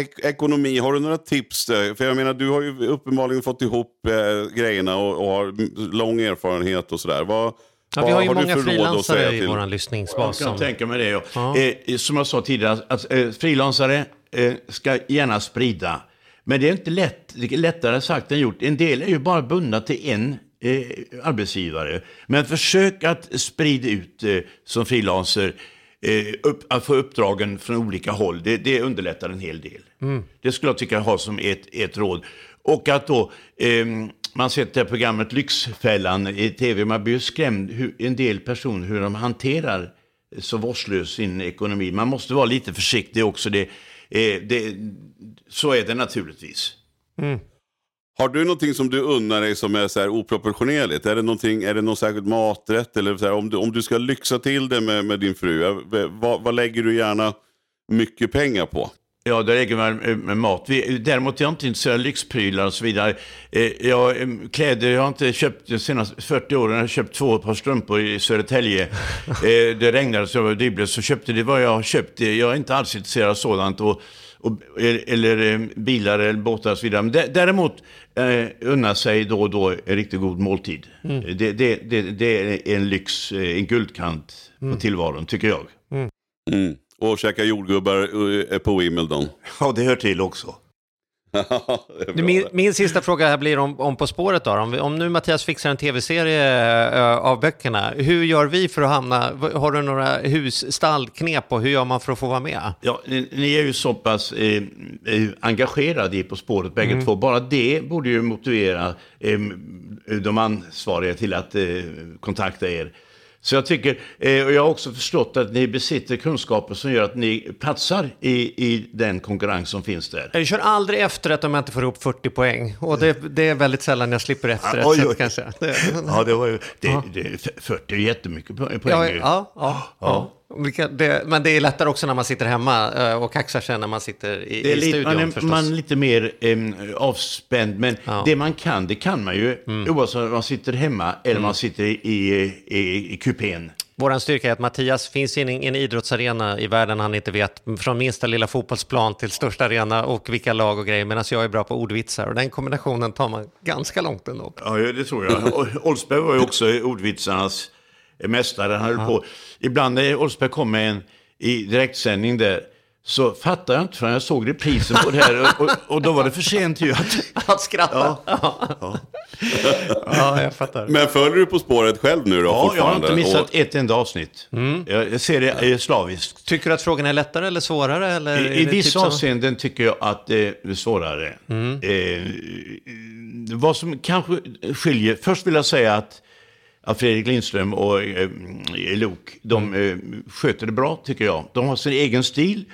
ek ekonomi, har du några tips? Där? För jag menar, du har ju uppenbarligen fått ihop eh, grejerna och, och har lång erfarenhet och sådär. Vad, Ja, vi har ju du många för råd att frilansare säga i vår lyssningsbas. Jag kan Som... tänka mig det. Ja. Ja. Eh, som jag sa tidigare, att eh, frilansare eh, ska gärna sprida. Men det är inte lätt, det är lättare sagt än gjort. En del är ju bara bundna till en eh, arbetsgivare. Men försök att sprida ut eh, som frilanser, eh, upp, att få uppdragen från olika håll. Det, det underlättar en hel del. Det skulle jag tycka ha som ett, ett råd. Och att då, ehm, man sett det här programmet Lyxfällan i tv, man blir skrämd hur en del personer, hur de hanterar så vårdslös sin ekonomi. Man måste vara lite försiktig också. Det, eh, det, så är det naturligtvis. Har du någonting som du unnar dig som är så här oproportionerligt? Är det, någonting, är det någon särskild maträtt? Eller så här, om, du, om du ska lyxa till det med, med din fru, eh, vad, vad lägger du gärna mycket pengar på? Ja, det räcker med, med, med mat. Vi, däremot är jag inte intresserad av lyxprylar och så vidare. Eh, jag, eh, kläder, jag har inte köpt de senaste 40 åren, jag har köpt två par strumpor i Södertälje. Eh, det regnade så jag var dribblig, så köpte det vad jag har köpt. Jag är inte alls intresserad av sådant. Och, och, eller eh, bilar eller båtar och så vidare. Men dä- däremot eh, unna sig då och då en riktigt god måltid. Det, det, det, det är en lyx, eh, en guldkant på tillvaron, tycker jag. Mm. Och käka jordgubbar eh, på Wimbledon. Ja, det hör till också. Min, min sista fråga här blir om, om På spåret då. Om, om nu Mattias fixar en tv-serie eh, av böckerna, hur gör vi för att hamna, har du några husstallknep och hur gör man för att få vara med? Ja, ni, ni är ju så pass eh, eh, engagerade i På spåret bägge två. Bara det borde ju motivera eh, de ansvariga till att eh, kontakta er. Så jag tycker, eh, och jag har också förstått att ni besitter kunskaper som gör att ni platsar i, i den konkurrens som finns där. Jag kör aldrig efterrätt om jag inte får ihop 40 poäng. Och det, det är väldigt sällan jag slipper efterrätt. Oj, så oj. kanske. Det, Ja, det var ju, det, det, 40 är jättemycket po- poäng. ja, ja, ja, ja. Det, men det är lättare också när man sitter hemma eh, och kaxar sig när man sitter i, Det är i lite, studion man, är, förstås. man är lite mer em, avspänd, men Ja. Mm. det man kan, det kan man ju. Oavsett om man sitter hemma eller man sitter i, i, i, kupén. Vår styrka är att Mattias finns i en, en idrottsarena i världen han inte vet, från minsta lilla fotbollsplan till största arena och vilka lag och grejer, medan jag är bra på ordvitsar. Och den kombinationen tar man ganska långt ändå. Ja, ja, det tror jag. Oldsberg var ju också ordvitsarnas mästare. Han höll på. Ibland när Oldsberg kom med en i direktsändning där, så fattade jag inte förrän jag såg reprisen på det här. Och, och, och då var det för sent ju. Att, Att skratta. Ja, ja. jag fattar. Men följer du På spåret själv nu då ja, jag har inte missat Och- ett enda avsnitt. Jag, jag ser det eh, slaviskt. Tycker du att frågan är lättare eller svårare? Eller I, i typ vissa samma? avseenden tycker jag att det är svårare. Eh, vad som kanske skiljer, först vill jag säga att, att Fredrik Lindström och eh, Lok, de eh, sköter det bra tycker jag. De har sin egen stil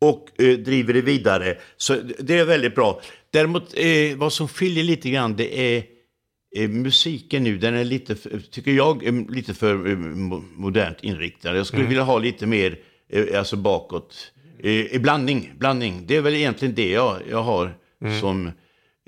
och eh, driver det vidare. Så det är väldigt bra. Däremot, eh, vad som skiljer lite grann, det är eh, musiken nu, den är lite, tycker jag, eh, lite för eh, mo- modernt inriktad. Jag skulle vilja ha lite mer, eh, alltså bakåt. Eh, blandning, blandning. Det är väl egentligen det jag, jag har som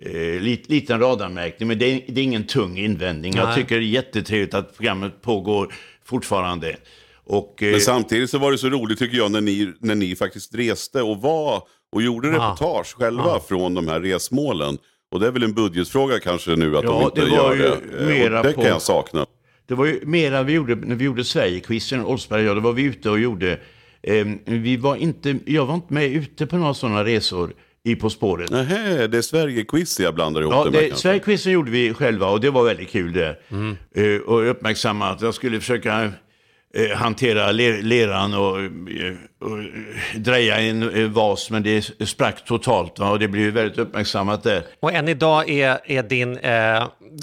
eh, lit, liten radarmärkning. Men det är, det är ingen tung invändning. Jag Nej. tycker det är jättetrevligt att programmet pågår fortfarande. Och, eh, Men samtidigt så var det så roligt tycker jag när ni, när ni faktiskt reste och var och gjorde reportage själva från de här resmålen. Och det är väl en budgetfråga kanske nu att Ja, de inte det var gör ju det. Eh, mera och det på- kan jag sakna. Det var ju mera vi gjorde när vi gjorde Sverigequizen, Oldsberg och jag, då var vi ute och gjorde, eh, vi var inte, jag var inte med ute på några sådana resor i På spåret. Nähä, det är Sverige-quiz jag blandar ihop Ja, det med. Sverigequizen gjorde vi själva och det var väldigt kul det. Eh, och uppmärksamma att jag skulle försöka eh, hantera ler, leran och, eh, och dreja i en vas, men det sprack totalt va? och det blev väldigt uppmärksammat där. Och än idag är, är din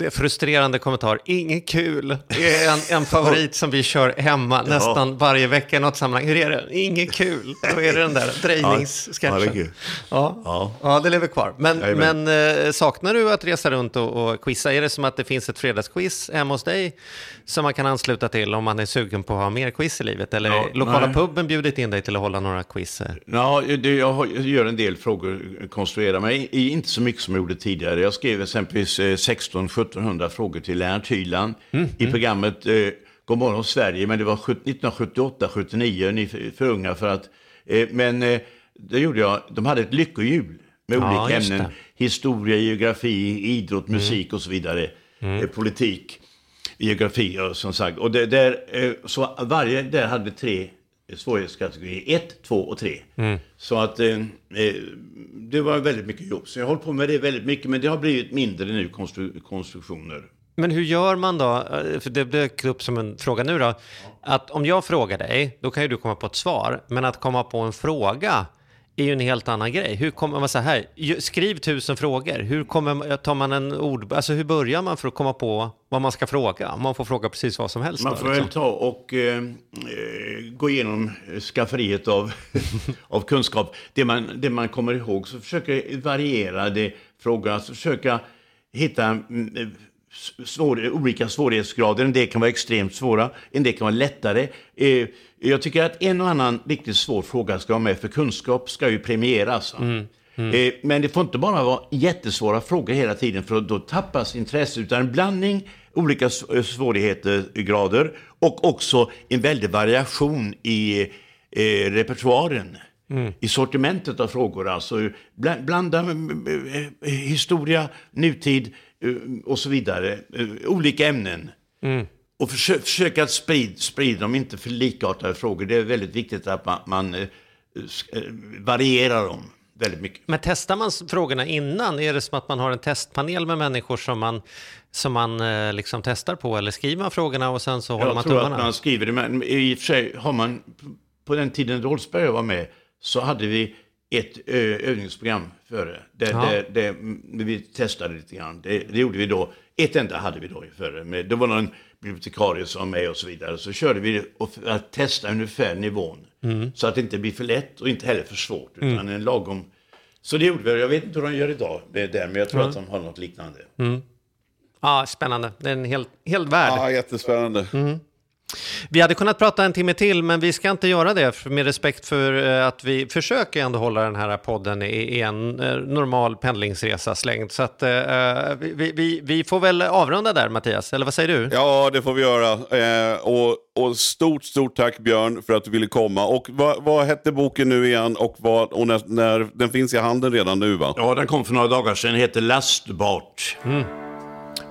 eh, frustrerande kommentar, inget kul, är en, en favorit som vi kör hemma nästan varje vecka i något sammanhang. Hur är det? Inget kul. Då är det den där Ja, drejningssketchen. det är. Ja, Ja. ja, det lever kvar. Men, men eh, saknar du att resa runt och, och quizza? Är det som att det finns ett fredagsquiz hemma hos dig som man kan ansluta till om man är sugen på att ha mer quiz i livet? Eller Ja, lokala nej. puben bjudit in dig till att hålla några quiz? eh? Ja, det, jag gör en del frågor, konstruerar mig, inte så mycket som jag gjorde tidigare. Jag skrev exempelvis 16-1700 frågor till Lennart Hyland i programmet eh, God morgon Sverige, men det var 1978-79, ni är för, unga för att... Eh, men eh, det gjorde jag, de hade ett lyckohjul med Ja, olika ämnen. det. Historia, geografi, idrott, musik och så vidare. Eh, politik, geografi och som sagt. Och det, där, eh, så varje där hade tre svårighetskategorier. Ett, två och tre. Så att eh, eh, det var väldigt mycket jobb. Så jag har hållit på med det väldigt mycket. Men det har blivit mindre nu, konstru konstruktioner. Men hur gör man då, eh, för det dök upp som en fråga nu då, att om jag frågar dig, då kan ju du komma på ett svar, men att komma på en fråga är ju en helt annan grej. Hur kommer man så här, skriv tusen frågor, hur kommer, tar man en ord, alltså hur börjar man för att komma på vad man ska fråga? Man får fråga precis vad som helst Man då, får liksom. väl ta och eh, eh, gå igenom skafferiet av, av kunskap. Det man, det man kommer ihåg, så försöka variera det, fråga, alltså försöka hitta mm, eh, svår, olika svårighetsgrader. En del kan vara extremt svåra, en del kan vara lättare. Eh, jag tycker att en och annan riktigt svår fråga ska vara med, för kunskap ska ju premieras. va? Eh, Men det får inte bara vara jättesvåra frågor hela tiden för då tappas intresset. Utan en blandning, olika eh, svårighetsgrader och också en väldig variation i eh, repertoaren. I sortimentet av frågor. Alltså bla- blanda eh, historia, nutid och så vidare. Olika ämnen. Och försö försöka att sprida, sprida dem, inte för likartade frågor. Det är väldigt viktigt att man, man eh, eh, varierar dem väldigt mycket. Men testar man frågorna innan? Är det som att man har en testpanel med människor som man, som man eh, liksom testar på? Eller skriver man frågorna och sen så håller man Jag tror tummarna? att man skriver det, men i och för sig har man, på den tiden Rolfsberg var med, så hade vi ett övningsprogram före. Där, Ja. där, där vi testade lite grann. Det, det gjorde vi då. Ett enda hade vi då före. Det var någon bibliotekarie som var med och så vidare. Så körde vi för att testa ungefär nivån. Mm. Så att det inte blir för lätt och inte heller för svårt. Utan en lagom... Så det gjorde vi. Jag vet inte hur de gör idag, det där, men jag tror att de har något liknande. Ja, spännande. Det är en hel, hel värld. Ja, jättespännande. Vi hade kunnat prata en timme till, men vi ska inte göra det med respekt för eh, att vi försöker ändå hålla den här podden i, en eh, normal pendlingsresas längd. Så att, eh, vi, vi, vi får väl avrunda där, Mattias. Eller vad säger du? Ja, det får vi göra. Eh, och, och stort, stort tack Björn för att du ville komma. Och vad, vad hette boken nu igen? Och, vad, och när, när, den finns i handeln redan nu va? Ja, den kom för några dagar sedan. heter Lastbart.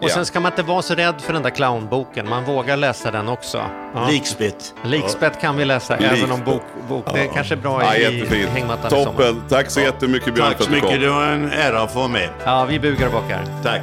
Och sen ska man inte vara så rädd för den där clownboken. Man vågar läsa den också. Ja. Likspett. Likspett kan vi läsa, även om bok, bok det är kanske är bra i, Ja, i hängmattan. Toppen. Tack så jättemycket Björn Tack för så att du mycket. Det var en ära att få vara med. Ja, vi bugar och bockar. Tack.